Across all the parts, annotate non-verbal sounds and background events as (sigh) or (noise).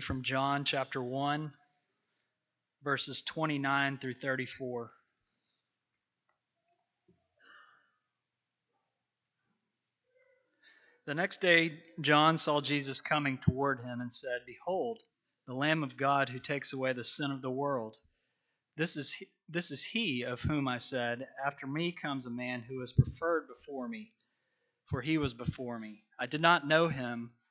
from John chapter 1, verses 29 through 34. The next day, John saw Jesus coming toward him and said, Behold, the Lamb of God who takes away the sin of the world. This is, he, this is he of whom I said, After me comes a man who is preferred before me, for he was before me. I did not know him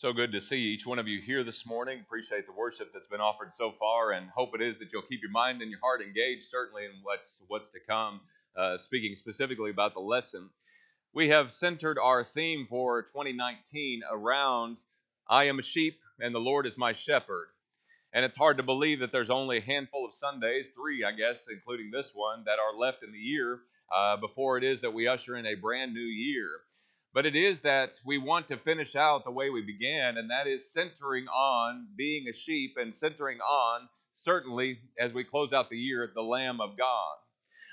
So good to see each one of you here this morning. Appreciate the worship that's been offered so far, and hope it is that you'll keep your mind and your heart engaged, certainly in what's what's to come. Uh, speaking specifically about the lesson, we have centered our theme for 2019 around "I am a sheep, and the Lord is my shepherd." And it's hard to believe that there's only a handful of Sundays, three, I guess, including this one, that are left in the year uh, before it is that we usher in a brand new year but it is that we want to finish out the way we began, and that is centering on being a sheep and centering on, certainly, as we close out the year, the Lamb of God.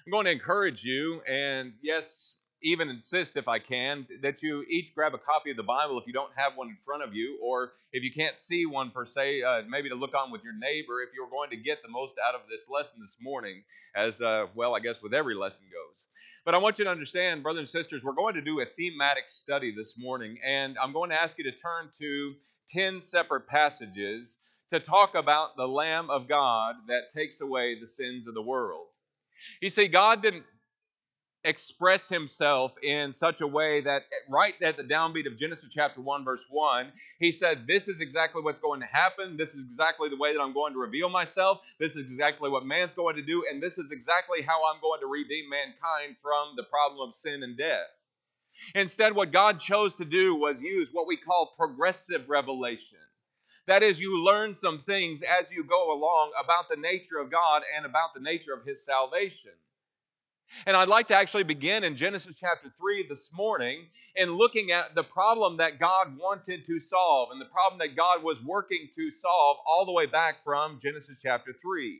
I'm going to encourage you, and yes, even insist, if I can, that you each grab a copy of the Bible if you don't have one in front of you, or if you can't see one per se, uh, maybe to look on with your neighbor if you're going to get the most out of this lesson this morning, as uh, well, I guess, with every lesson goes. But I want you to understand, brothers and sisters, we're going to do a thematic study this morning, and I'm going to ask you to turn to 10 separate passages to talk about the Lamb of God that takes away the sins of the world. You see, God didn't express himself in such a way that right at the downbeat of Genesis chapter 1 verse 1 he said this is exactly what's going to happen. This is exactly the way that I'm going to reveal myself. This is exactly what man's going to do and this is exactly how I'm going to redeem mankind from the problem of sin and death. Instead what God chose to do was use what we call progressive revelation. That is, you learn some things as you go along about the nature of God and about the nature of His salvation. And I'd like to actually begin in Genesis chapter 3 this morning in looking at the problem that God wanted to solve and the problem that God was working to solve all the way back from Genesis chapter 3.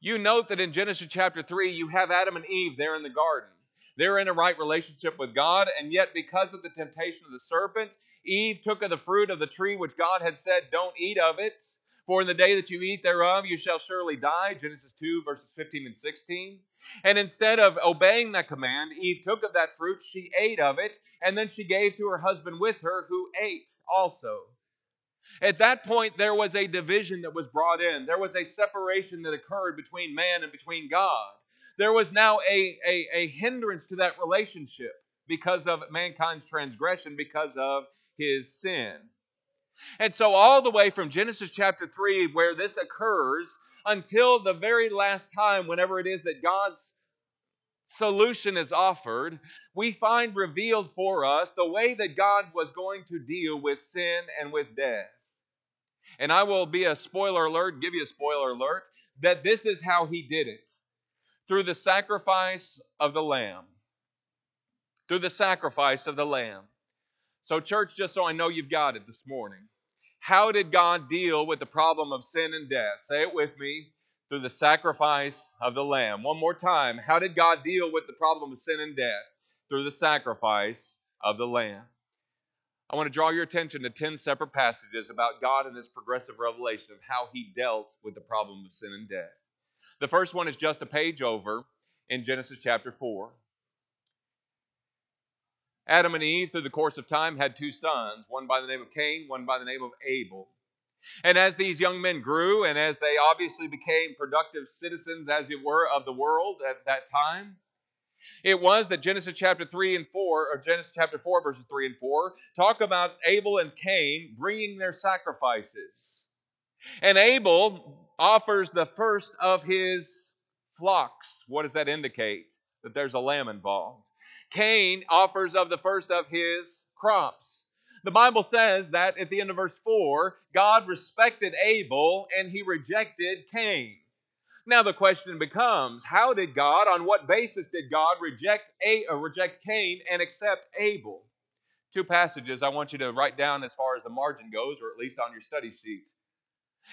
You note that in Genesis chapter 3, you have Adam and Eve there in the garden. They're in a right relationship with God, and yet because of the temptation of the serpent, Eve took of the fruit of the tree which God had said, Don't eat of it. For in the day that you eat thereof, you shall surely die. Genesis 2, verses 15 and 16. And instead of obeying that command, Eve took of that fruit, she ate of it, and then she gave to her husband with her, who ate also. At that point, there was a division that was brought in. There was a separation that occurred between man and between God. There was now a, a, a hindrance to that relationship because of mankind's transgression, because of his sin. And so, all the way from Genesis chapter 3, where this occurs, until the very last time, whenever it is that God's solution is offered, we find revealed for us the way that God was going to deal with sin and with death. And I will be a spoiler alert, give you a spoiler alert, that this is how he did it through the sacrifice of the Lamb. Through the sacrifice of the Lamb. So, church, just so I know you've got it this morning, how did God deal with the problem of sin and death? Say it with me through the sacrifice of the Lamb. One more time. How did God deal with the problem of sin and death? Through the sacrifice of the Lamb. I want to draw your attention to 10 separate passages about God and this progressive revelation of how he dealt with the problem of sin and death. The first one is just a page over in Genesis chapter 4. Adam and Eve, through the course of time, had two sons, one by the name of Cain, one by the name of Abel. And as these young men grew, and as they obviously became productive citizens, as it were, of the world at that time, it was that Genesis chapter 3 and 4, or Genesis chapter 4, verses 3 and 4, talk about Abel and Cain bringing their sacrifices. And Abel offers the first of his flocks. What does that indicate? That there's a lamb involved. Cain offers of the first of his crops. The Bible says that at the end of verse 4, God respected Abel and he rejected Cain. Now the question becomes, how did God, on what basis did God reject a, uh, reject Cain and accept Abel? Two passages I want you to write down as far as the margin goes, or at least on your study sheet.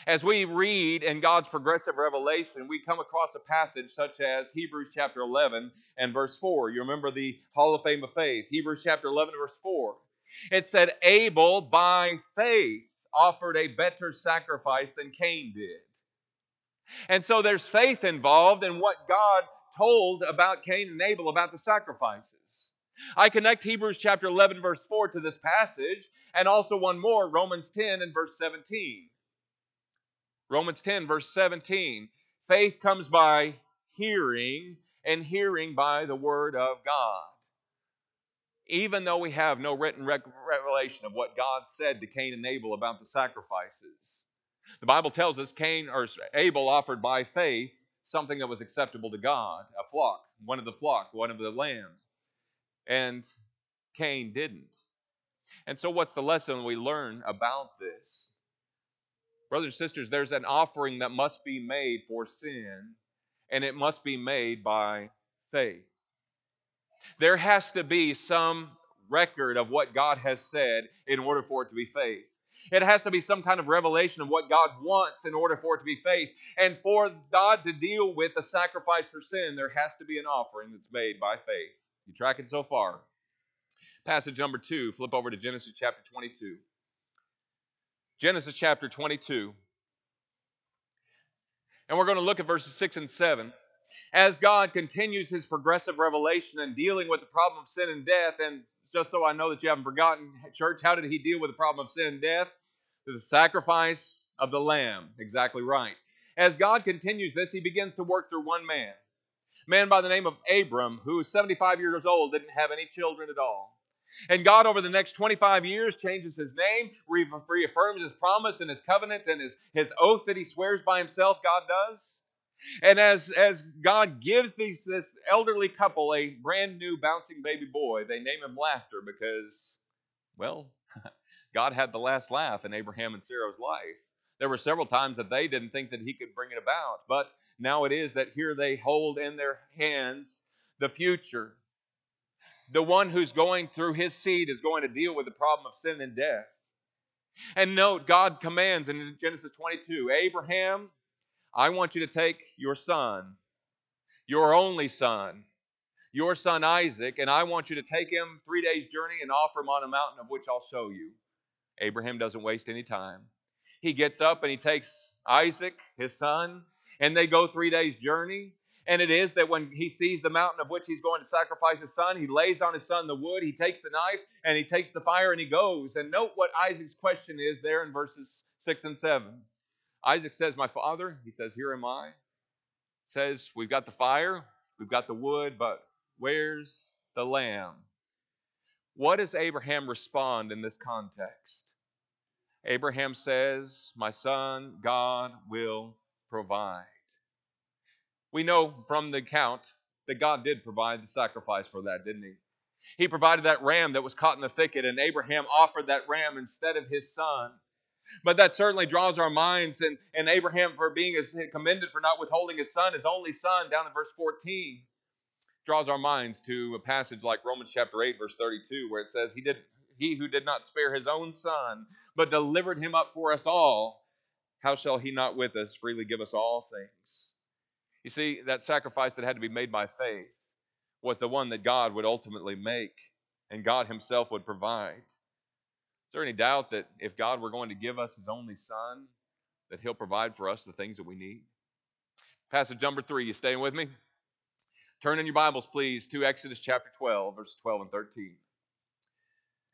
As we read in God's progressive revelation, we come across a passage such as Hebrews chapter 11 and verse 4. You remember the Hall of Fame of Faith, Hebrews chapter 11 verse 4. It said, Abel by faith offered a better sacrifice than Cain did. And so there's faith involved in what God told about Cain and Abel about the sacrifices. I connect Hebrews chapter 11, verse 4 to this passage, and also one more, Romans 10 and verse 17. Romans 10, verse 17. Faith comes by hearing, and hearing by the word of God. Even though we have no written revelation of what God said to Cain and Abel about the sacrifices, the Bible tells us Cain or Abel offered by faith something that was acceptable to God, a flock, one of the flock, one of the lambs. And Cain didn't. And so what's the lesson we learn about this? Brothers and sisters, there's an offering that must be made for sin, and it must be made by faith. There has to be some record of what God has said in order for it to be faith. It has to be some kind of revelation of what God wants in order for it to be faith. And for God to deal with the sacrifice for sin, there has to be an offering that's made by faith. You tracking so far? Passage number two, flip over to Genesis chapter 22. Genesis chapter 22. And we're going to look at verses 6 and 7 as God continues his progressive revelation and dealing with the problem of sin and death, and just so I know that you haven't forgotten, church, how did he deal with the problem of sin and death? Through the sacrifice of the Lamb. Exactly right. As God continues this, he begins to work through one man. Man by the name of Abram, who is 75 years old, didn't have any children at all. And God, over the next 25 years, changes his name, reaffirms his promise and his covenant and his, his oath that he swears by himself, God does. And as, as God gives these, this elderly couple a brand new bouncing baby boy, they name him Laughter because, well, (laughs) God had the last laugh in Abraham and Sarah's life. There were several times that they didn't think that he could bring it about. But now it is that here they hold in their hands the future. The one who's going through his seed is going to deal with the problem of sin and death. And note, God commands in Genesis 22 Abraham, I want you to take your son, your only son, your son Isaac, and I want you to take him three days' journey and offer him on a mountain of which I'll show you. Abraham doesn't waste any time. He gets up and he takes Isaac, his son, and they go three days' journey. And it is that when he sees the mountain of which he's going to sacrifice his son, he lays on his son the wood, he takes the knife, and he takes the fire, and he goes. And note what Isaac's question is there in verses 6 and 7. Isaac says, My father, he says, Here am I. Says, We've got the fire, we've got the wood, but where's the lamb? What does Abraham respond in this context? Abraham says, My son, God will provide. We know from the account that God did provide the sacrifice for that, didn't he? He provided that ram that was caught in the thicket, and Abraham offered that ram instead of his son. But that certainly draws our minds, and, and Abraham for being commended for not withholding his son, his only son, down in verse 14, draws our minds to a passage like Romans chapter 8, verse 32, where it says, He did he who did not spare his own son, but delivered him up for us all, how shall he not with us freely give us all things? You see, that sacrifice that had to be made by faith was the one that God would ultimately make, and God himself would provide. Is there any doubt that if God were going to give us his only son, that he'll provide for us the things that we need? Passage number three, you staying with me? Turn in your Bibles, please, to Exodus chapter 12, verses 12 and 13.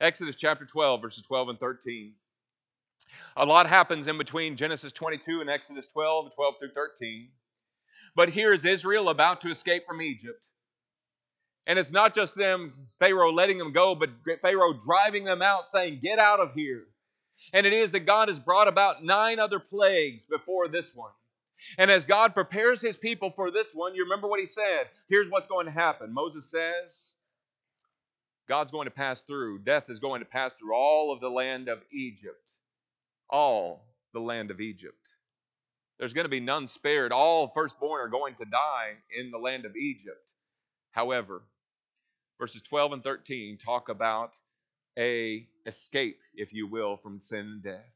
Exodus chapter 12, verses 12 and 13. A lot happens in between Genesis 22 and Exodus 12, 12 through 13. But here is Israel about to escape from Egypt. And it's not just them, Pharaoh letting them go, but Pharaoh driving them out, saying, Get out of here. And it is that God has brought about nine other plagues before this one. And as God prepares his people for this one, you remember what he said. Here's what's going to happen. Moses says, God's going to pass through, death is going to pass through all of the land of Egypt. All the land of Egypt. There's going to be none spared. All firstborn are going to die in the land of Egypt. However, verses 12 and 13 talk about a escape, if you will, from sin and death.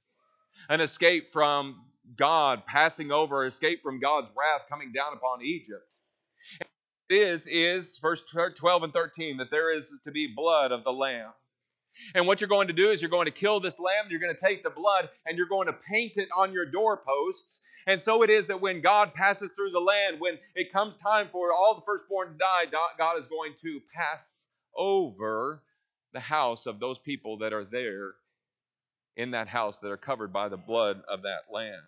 An escape from God passing over, escape from God's wrath coming down upon Egypt. It is, is, verse 12 and 13, that there is to be blood of the Lamb. And what you're going to do is you're going to kill this lamb, you're going to take the blood, and you're going to paint it on your doorposts. And so it is that when God passes through the land, when it comes time for all the firstborn to die, God is going to pass over the house of those people that are there in that house that are covered by the blood of that lamb.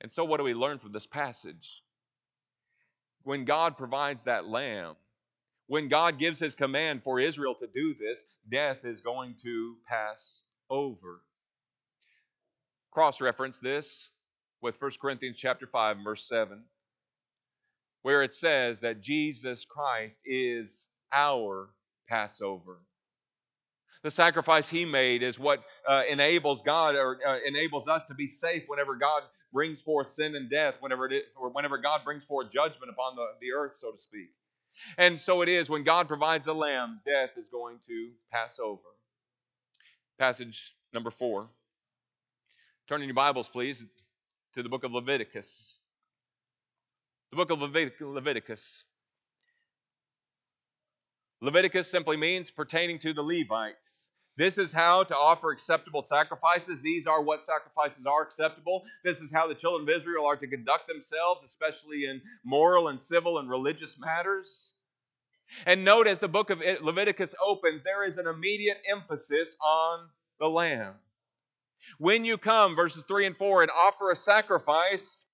And so, what do we learn from this passage? When God provides that lamb, when God gives his command for Israel to do this, death is going to pass over. Cross reference this with 1 Corinthians chapter 5 verse 7 where it says that Jesus Christ is our Passover. The sacrifice he made is what uh, enables God or uh, enables us to be safe whenever God brings forth sin and death, whenever it is, or whenever God brings forth judgment upon the, the earth, so to speak. And so it is when God provides a lamb, death is going to pass over. Passage number four. Turn in your Bibles, please, to the book of Leviticus. The book of Leviticus. Leviticus simply means pertaining to the Levites. This is how to offer acceptable sacrifices. These are what sacrifices are acceptable. This is how the children of Israel are to conduct themselves, especially in moral and civil and religious matters. And note as the book of Leviticus opens, there is an immediate emphasis on the lamb. When you come, verses 3 and 4, and offer a sacrifice,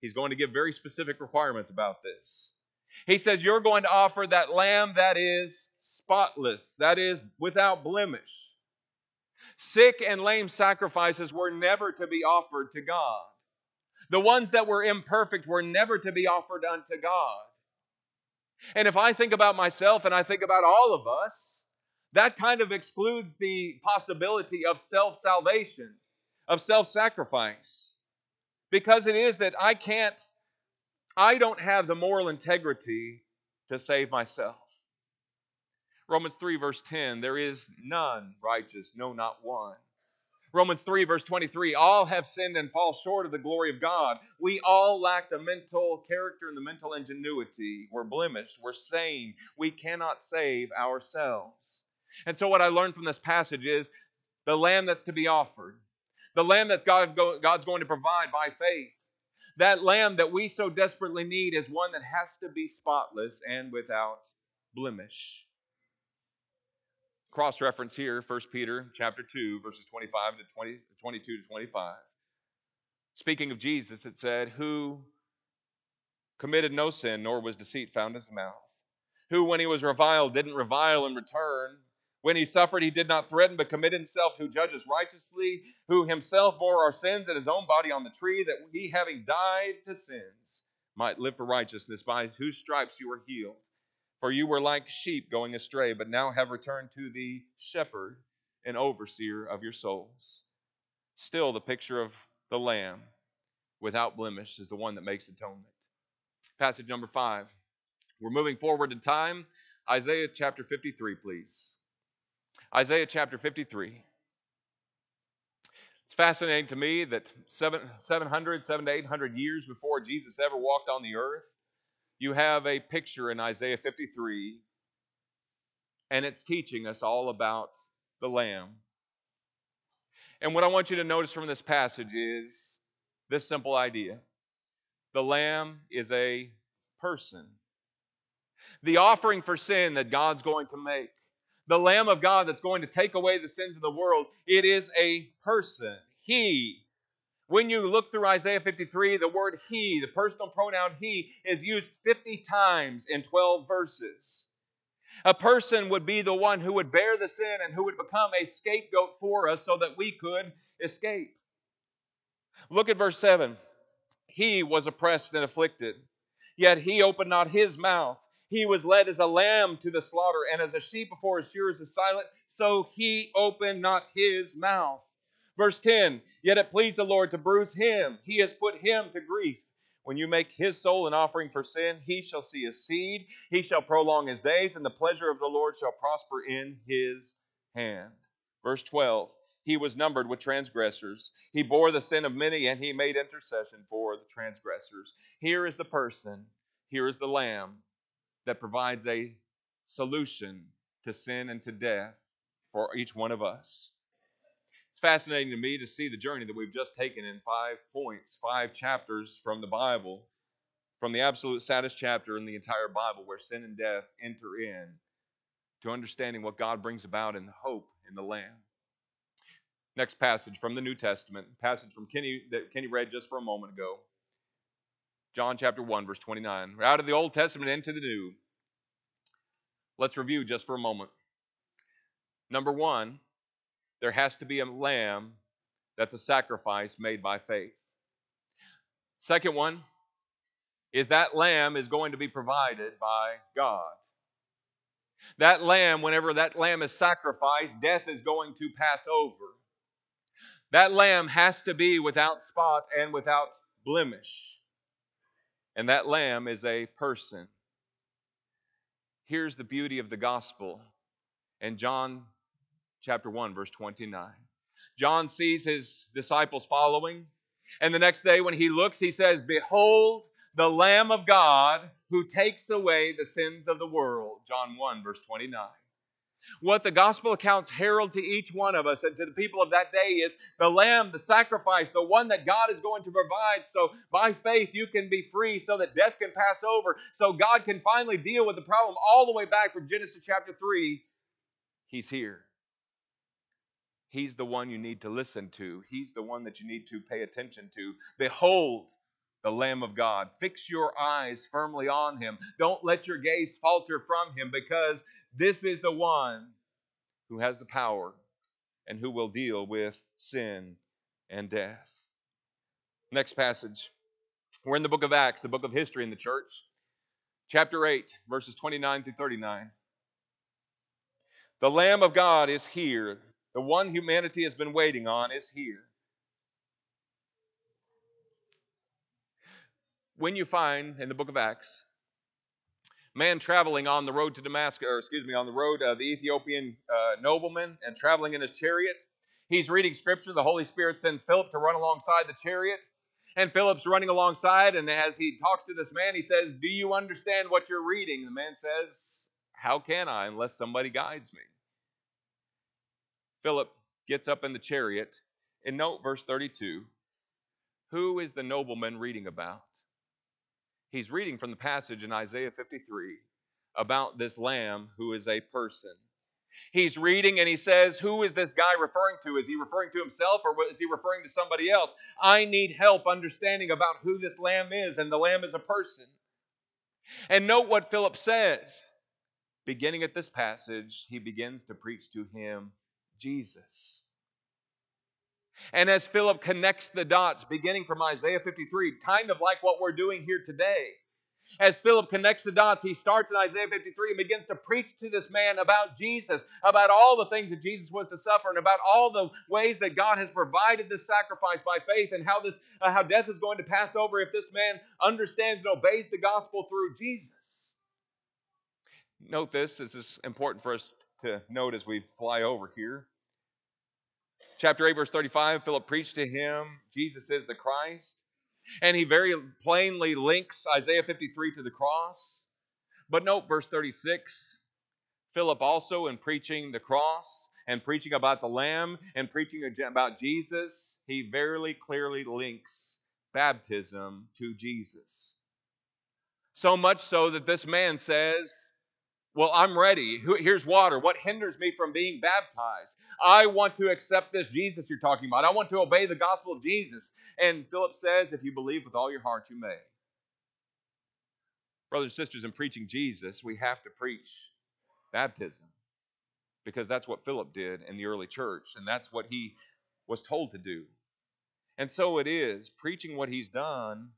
he's going to give very specific requirements about this. He says, You're going to offer that lamb that is spotless, that is without blemish. Sick and lame sacrifices were never to be offered to God. The ones that were imperfect were never to be offered unto God. And if I think about myself and I think about all of us, that kind of excludes the possibility of self salvation, of self sacrifice. Because it is that I can't, I don't have the moral integrity to save myself. Romans 3, verse 10 there is none righteous, no, not one. Romans 3, verse 23 all have sinned and fall short of the glory of God. We all lack the mental character and the mental ingenuity. We're blemished, we're sane. We cannot save ourselves. And so, what I learned from this passage is the lamb that's to be offered, the lamb that God, God's going to provide by faith, that lamb that we so desperately need is one that has to be spotless and without blemish cross reference here 1 peter chapter 2 verses 25 to 20, 22 to 25 speaking of jesus it said who committed no sin nor was deceit found in his mouth. Who when he was reviled didn't revile in return. When he suffered he did not threaten but committed himself who judges righteously who himself bore our sins in his own body on the tree that he having died to sins might live for righteousness by whose stripes you were healed for you were like sheep going astray, but now have returned to the shepherd and overseer of your souls. Still, the picture of the Lamb without blemish is the one that makes atonement. Passage number five. We're moving forward in time. Isaiah chapter 53, please. Isaiah chapter 53. It's fascinating to me that seven, 700, 700 to 800 years before Jesus ever walked on the earth, you have a picture in Isaiah 53, and it's teaching us all about the Lamb. And what I want you to notice from this passage is this simple idea the Lamb is a person. The offering for sin that God's going to make, the Lamb of God that's going to take away the sins of the world, it is a person. He when you look through Isaiah 53, the word he, the personal pronoun he, is used 50 times in 12 verses. A person would be the one who would bear the sin and who would become a scapegoat for us so that we could escape. Look at verse 7. He was oppressed and afflicted, yet he opened not his mouth. He was led as a lamb to the slaughter, and as a sheep before his shearers is silent, so he opened not his mouth. Verse 10 Yet it pleased the Lord to bruise him, he has put him to grief. When you make his soul an offering for sin, he shall see his seed, he shall prolong his days, and the pleasure of the Lord shall prosper in his hand. Verse 12 He was numbered with transgressors. He bore the sin of many, and he made intercession for the transgressors. Here is the person, here is the lamb that provides a solution to sin and to death for each one of us. It's fascinating to me to see the journey that we've just taken in five points, five chapters from the Bible, from the absolute saddest chapter in the entire Bible where sin and death enter in, to understanding what God brings about in hope in the Lamb. Next passage from the New Testament, passage from Kenny that Kenny read just for a moment ago. John chapter 1, verse 29. We're out of the Old Testament into the New. Let's review just for a moment. Number one, there has to be a lamb that's a sacrifice made by faith. Second one is that lamb is going to be provided by God. That lamb, whenever that lamb is sacrificed, death is going to pass over. That lamb has to be without spot and without blemish. And that lamb is a person. Here's the beauty of the gospel. And John chapter 1, verse 29. John sees his disciples following, and the next day when he looks, he says, Behold, the Lamb of God who takes away the sins of the world. John 1, verse 29. What the gospel accounts herald to each one of us and to the people of that day is the lamb, the sacrifice, the one that God is going to provide. So by faith, you can be free so that death can pass over, so God can finally deal with the problem all the way back from Genesis chapter 3. He's here. He's the one you need to listen to. He's the one that you need to pay attention to. Behold, the Lamb of God. Fix your eyes firmly on him. Don't let your gaze falter from him because this is the one who has the power and who will deal with sin and death. Next passage. We're in the book of Acts, the book of history in the church. Chapter 8, verses 29 through 39. The Lamb of God is here. The one humanity has been waiting on is here. When you find in the book of Acts man traveling on the road to Damascus, or excuse me, on the road, of the Ethiopian uh, nobleman, and traveling in his chariot. He's reading scripture. The Holy Spirit sends Philip to run alongside the chariot. And Philip's running alongside, and as he talks to this man, he says, Do you understand what you're reading? The man says, How can I unless somebody guides me? Philip gets up in the chariot, and note verse 32 Who is the nobleman reading about? He's reading from the passage in Isaiah 53 about this lamb who is a person. He's reading and he says, Who is this guy referring to? Is he referring to himself or is he referring to somebody else? I need help understanding about who this lamb is, and the lamb is a person. And note what Philip says. Beginning at this passage, he begins to preach to him Jesus. And as Philip connects the dots, beginning from Isaiah 53, kind of like what we're doing here today, as Philip connects the dots, he starts in Isaiah 53 and begins to preach to this man about Jesus, about all the things that Jesus was to suffer, and about all the ways that God has provided this sacrifice by faith, and how this, uh, how death is going to pass over if this man understands and obeys the gospel through Jesus. Note this. This is important for us to note as we fly over here. Chapter 8, verse 35, Philip preached to him, Jesus is the Christ. And he very plainly links Isaiah 53 to the cross. But note verse 36 Philip also, in preaching the cross and preaching about the Lamb and preaching about Jesus, he very clearly links baptism to Jesus. So much so that this man says, well, I'm ready. Here's water. What hinders me from being baptized? I want to accept this Jesus you're talking about. I want to obey the gospel of Jesus. And Philip says, if you believe with all your heart, you may. Brothers and sisters, in preaching Jesus, we have to preach baptism because that's what Philip did in the early church, and that's what he was told to do. And so it is, preaching what he's done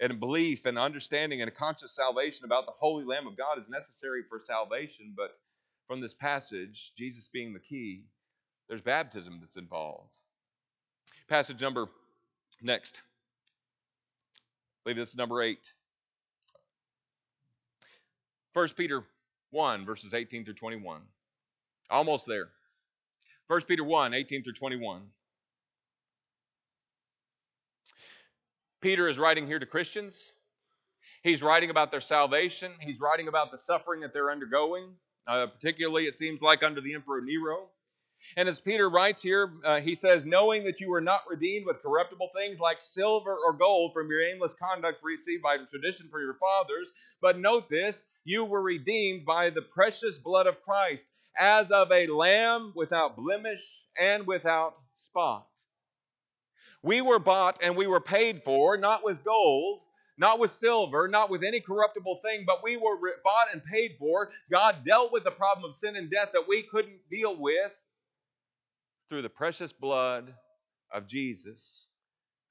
and belief and understanding and a conscious salvation about the holy Lamb of God is necessary for salvation. But from this passage, Jesus being the key, there's baptism that's involved. Passage number next. I believe this is number eight. 1 Peter 1, verses 18 through 21. Almost there. 1 Peter 1, 18 through 21. Peter is writing here to Christians. He's writing about their salvation. He's writing about the suffering that they're undergoing, uh, particularly, it seems like, under the Emperor Nero. And as Peter writes here, uh, he says, Knowing that you were not redeemed with corruptible things like silver or gold from your aimless conduct received by tradition from your fathers, but note this, you were redeemed by the precious blood of Christ, as of a lamb without blemish and without spot. We were bought and we were paid for, not with gold, not with silver, not with any corruptible thing, but we were bought and paid for. God dealt with the problem of sin and death that we couldn't deal with through the precious blood of Jesus,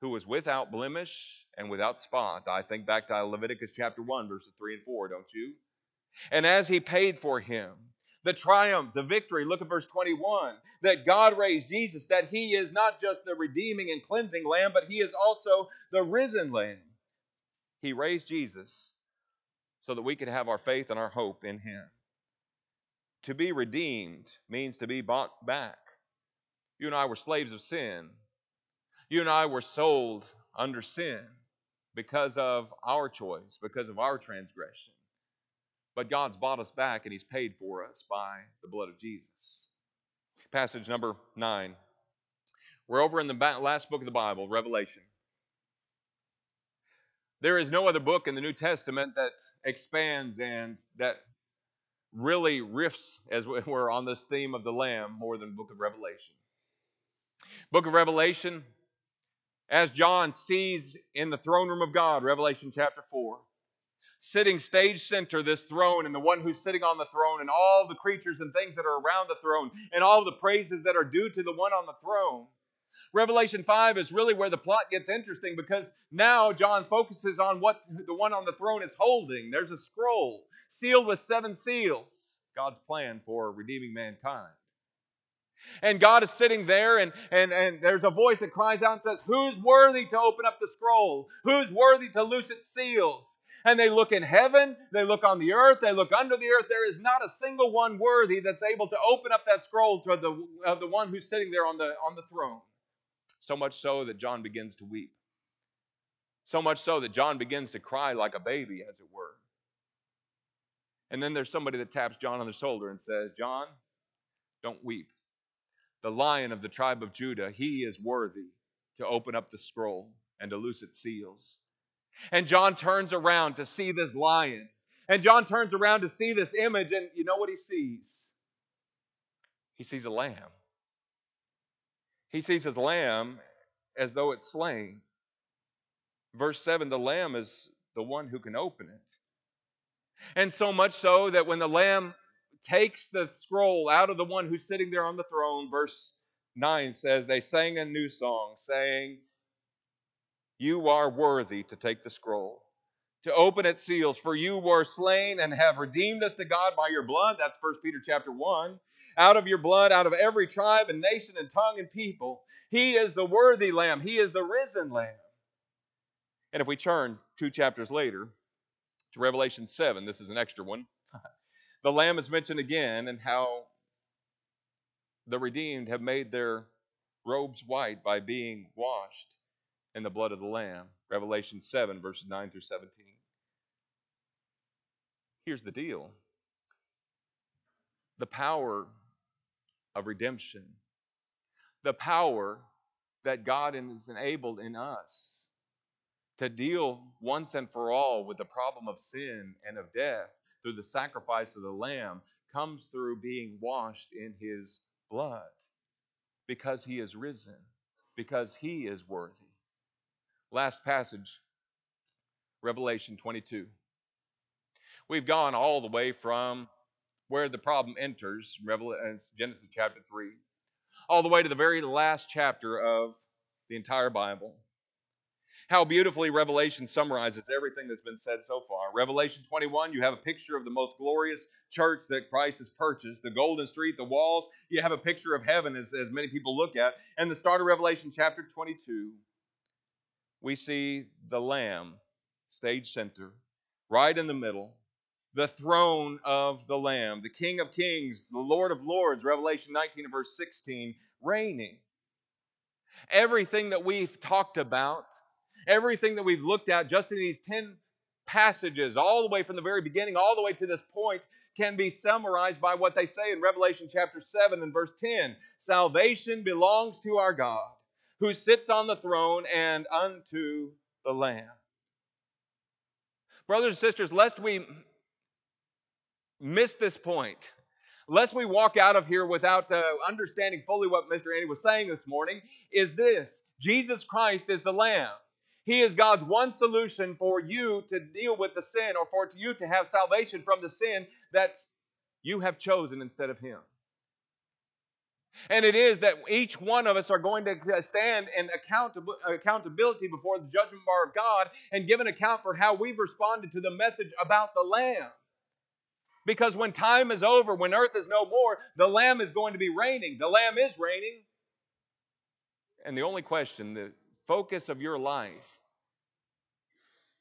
who was without blemish and without spot. I think back to Leviticus chapter 1, verses 3 and 4, don't you? And as he paid for him, the triumph, the victory. Look at verse 21 that God raised Jesus, that he is not just the redeeming and cleansing lamb, but he is also the risen lamb. He raised Jesus so that we could have our faith and our hope in him. To be redeemed means to be bought back. You and I were slaves of sin. You and I were sold under sin because of our choice, because of our transgression. But God's bought us back and He's paid for us by the blood of Jesus. Passage number nine. We're over in the last book of the Bible, Revelation. There is no other book in the New Testament that expands and that really riffs as (laughs) we're on this theme of the Lamb more than book of Revelation. Book of Revelation, as John sees in the throne room of God, Revelation chapter 4, sitting stage center, this throne, and the one who's sitting on the throne, and all the creatures and things that are around the throne, and all the praises that are due to the one on the throne. Revelation 5 is really where the plot gets interesting because now John focuses on what the one on the throne is holding. There's a scroll sealed with seven seals, God's plan for redeeming mankind. And God is sitting there, and, and, and there's a voice that cries out and says, Who's worthy to open up the scroll? Who's worthy to loose its seals? And they look in heaven, they look on the earth, they look under the earth. There is not a single one worthy that's able to open up that scroll to the, the one who's sitting there on the, on the throne. So much so that John begins to weep. So much so that John begins to cry like a baby, as it were. And then there's somebody that taps John on the shoulder and says, John, don't weep. The lion of the tribe of Judah, he is worthy to open up the scroll and to loose its seals. And John turns around to see this lion. And John turns around to see this image, and you know what he sees? He sees a lamb. He sees his lamb as though it's slain. Verse 7 the lamb is the one who can open it. And so much so that when the lamb takes the scroll out of the one who's sitting there on the throne, verse 9 says, They sang a new song, saying, you are worthy to take the scroll, to open its seals, for you were slain and have redeemed us to God by your blood. That's 1 Peter chapter 1. Out of your blood, out of every tribe and nation and tongue and people. He is the worthy lamb. He is the risen lamb. And if we turn two chapters later to Revelation 7, this is an extra one. (laughs) the lamb is mentioned again and how the redeemed have made their robes white by being washed in the blood of the Lamb. Revelation 7, verses 9 through 17. Here's the deal the power of redemption, the power that God has enabled in us to deal once and for all with the problem of sin and of death through the sacrifice of the Lamb comes through being washed in His blood because He is risen, because He is worthy. Last passage, Revelation 22. We've gone all the way from where the problem enters, uh, Genesis chapter 3, all the way to the very last chapter of the entire Bible. how beautifully Revelation summarizes everything that's been said so far. Revelation 21, you have a picture of the most glorious church that Christ has purchased, the golden street, the walls. You have a picture of heaven, as, as many people look at. And the start of Revelation chapter 22, we see the Lamb, stage center, right in the middle, the throne of the Lamb, the King of Kings, the Lord of Lords, Revelation 19 and verse 16, reigning. Everything that we've talked about Everything that we've looked at just in these 10 passages, all the way from the very beginning, all the way to this point, can be summarized by what they say in Revelation chapter 7 and verse 10 Salvation belongs to our God, who sits on the throne and unto the Lamb. Brothers and sisters, lest we miss this point, lest we walk out of here without uh, understanding fully what Mr. Andy was saying this morning, is this Jesus Christ is the Lamb. He is God's one solution for you to deal with the sin or for you to have salvation from the sin that you have chosen instead of Him. And it is that each one of us are going to uh, stand in accountability before the judgment bar of God and give an account for how we've responded to the message about the Lamb. Because when time is over, when earth is no more, the Lamb is going to be reigning. The Lamb is reigning. And the only question, the focus of your life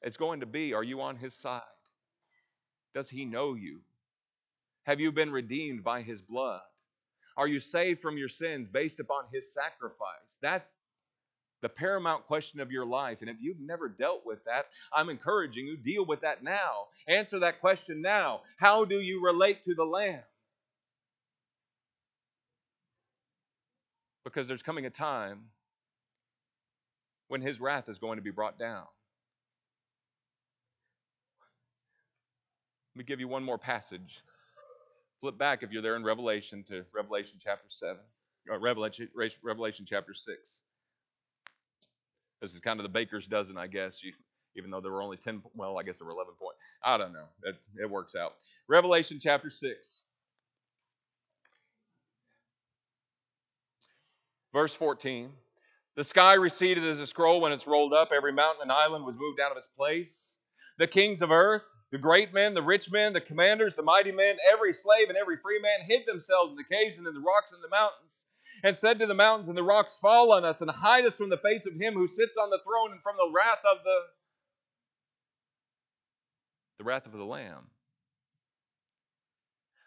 is going to be are you on his side? Does he know you? Have you been redeemed by his blood? Are you saved from your sins based upon his sacrifice? That's the paramount question of your life. And if you've never dealt with that, I'm encouraging you deal with that now. Answer that question now. How do you relate to the Lamb? Because there's coming a time when his wrath is going to be brought down. Let me give you one more passage. Flip back if you're there in Revelation to Revelation chapter 7, or Revelation, Revelation chapter 6. This is kind of the baker's dozen, I guess, you, even though there were only 10, well, I guess there were 11 points. I don't know. It, it works out. Revelation chapter 6. Verse 14. The sky receded as a scroll when it's rolled up. Every mountain and island was moved out of its place. The kings of earth the great men, the rich men, the commanders, the mighty men, every slave and every free man hid themselves in the caves and in the rocks and the mountains, and said to the mountains and the rocks, Fall on us and hide us from the face of him who sits on the throne and from the wrath of the the wrath of the Lamb.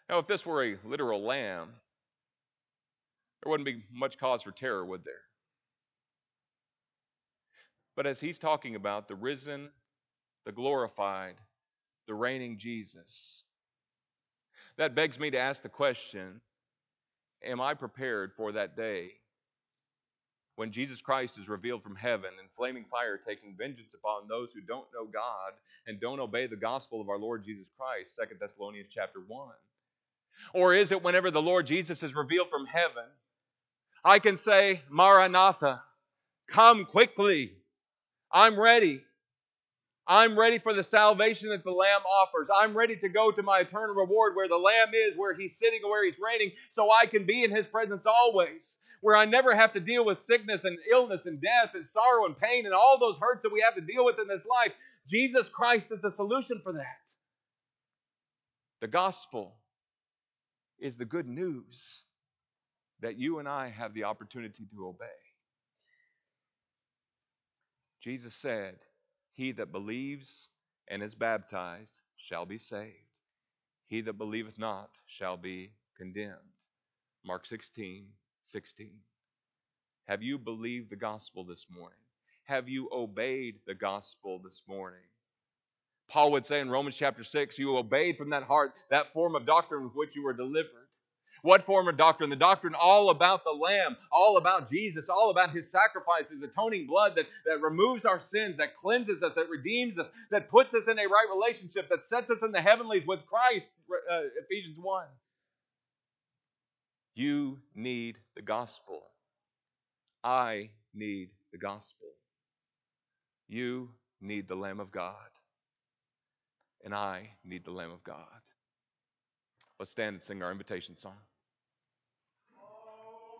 Now, if this were a literal lamb, there wouldn't be much cause for terror, would there? But as he's talking about the risen, the glorified, the reigning Jesus. That begs me to ask the question Am I prepared for that day when Jesus Christ is revealed from heaven in flaming fire, taking vengeance upon those who don't know God and don't obey the gospel of our Lord Jesus Christ? 2 Thessalonians chapter 1. Or is it whenever the Lord Jesus is revealed from heaven, I can say, Maranatha, come quickly. I'm ready. I'm ready for the salvation that the Lamb offers. I'm ready to go to my eternal reward where the Lamb is, where He's sitting, where He's reigning, so I can be in His presence always. Where I never have to deal with sickness and illness and death and sorrow and pain and all those hurts that we have to deal with in this life. Jesus Christ is the solution for that. The gospel is the good news that you and I have the opportunity to obey. Jesus said, he that believes and is baptized shall be saved. He that believeth not shall be condemned. Mark 16, 16. Have you believed the gospel this morning? Have you obeyed the gospel this morning? Paul would say in Romans chapter 6, you obeyed from that heart that form of doctrine with which you were delivered. What form of doctrine? The doctrine all about the Lamb, all about Jesus, all about His sacrifice, His atoning blood that, that removes our sins, that cleanses us, that redeems us, that puts us in a right relationship, that sets us in the heavenlies with Christ, uh, Ephesians 1. You need the gospel. I need the gospel. You need the Lamb of God. And I need the Lamb of God. Let's stand and sing our invitation song.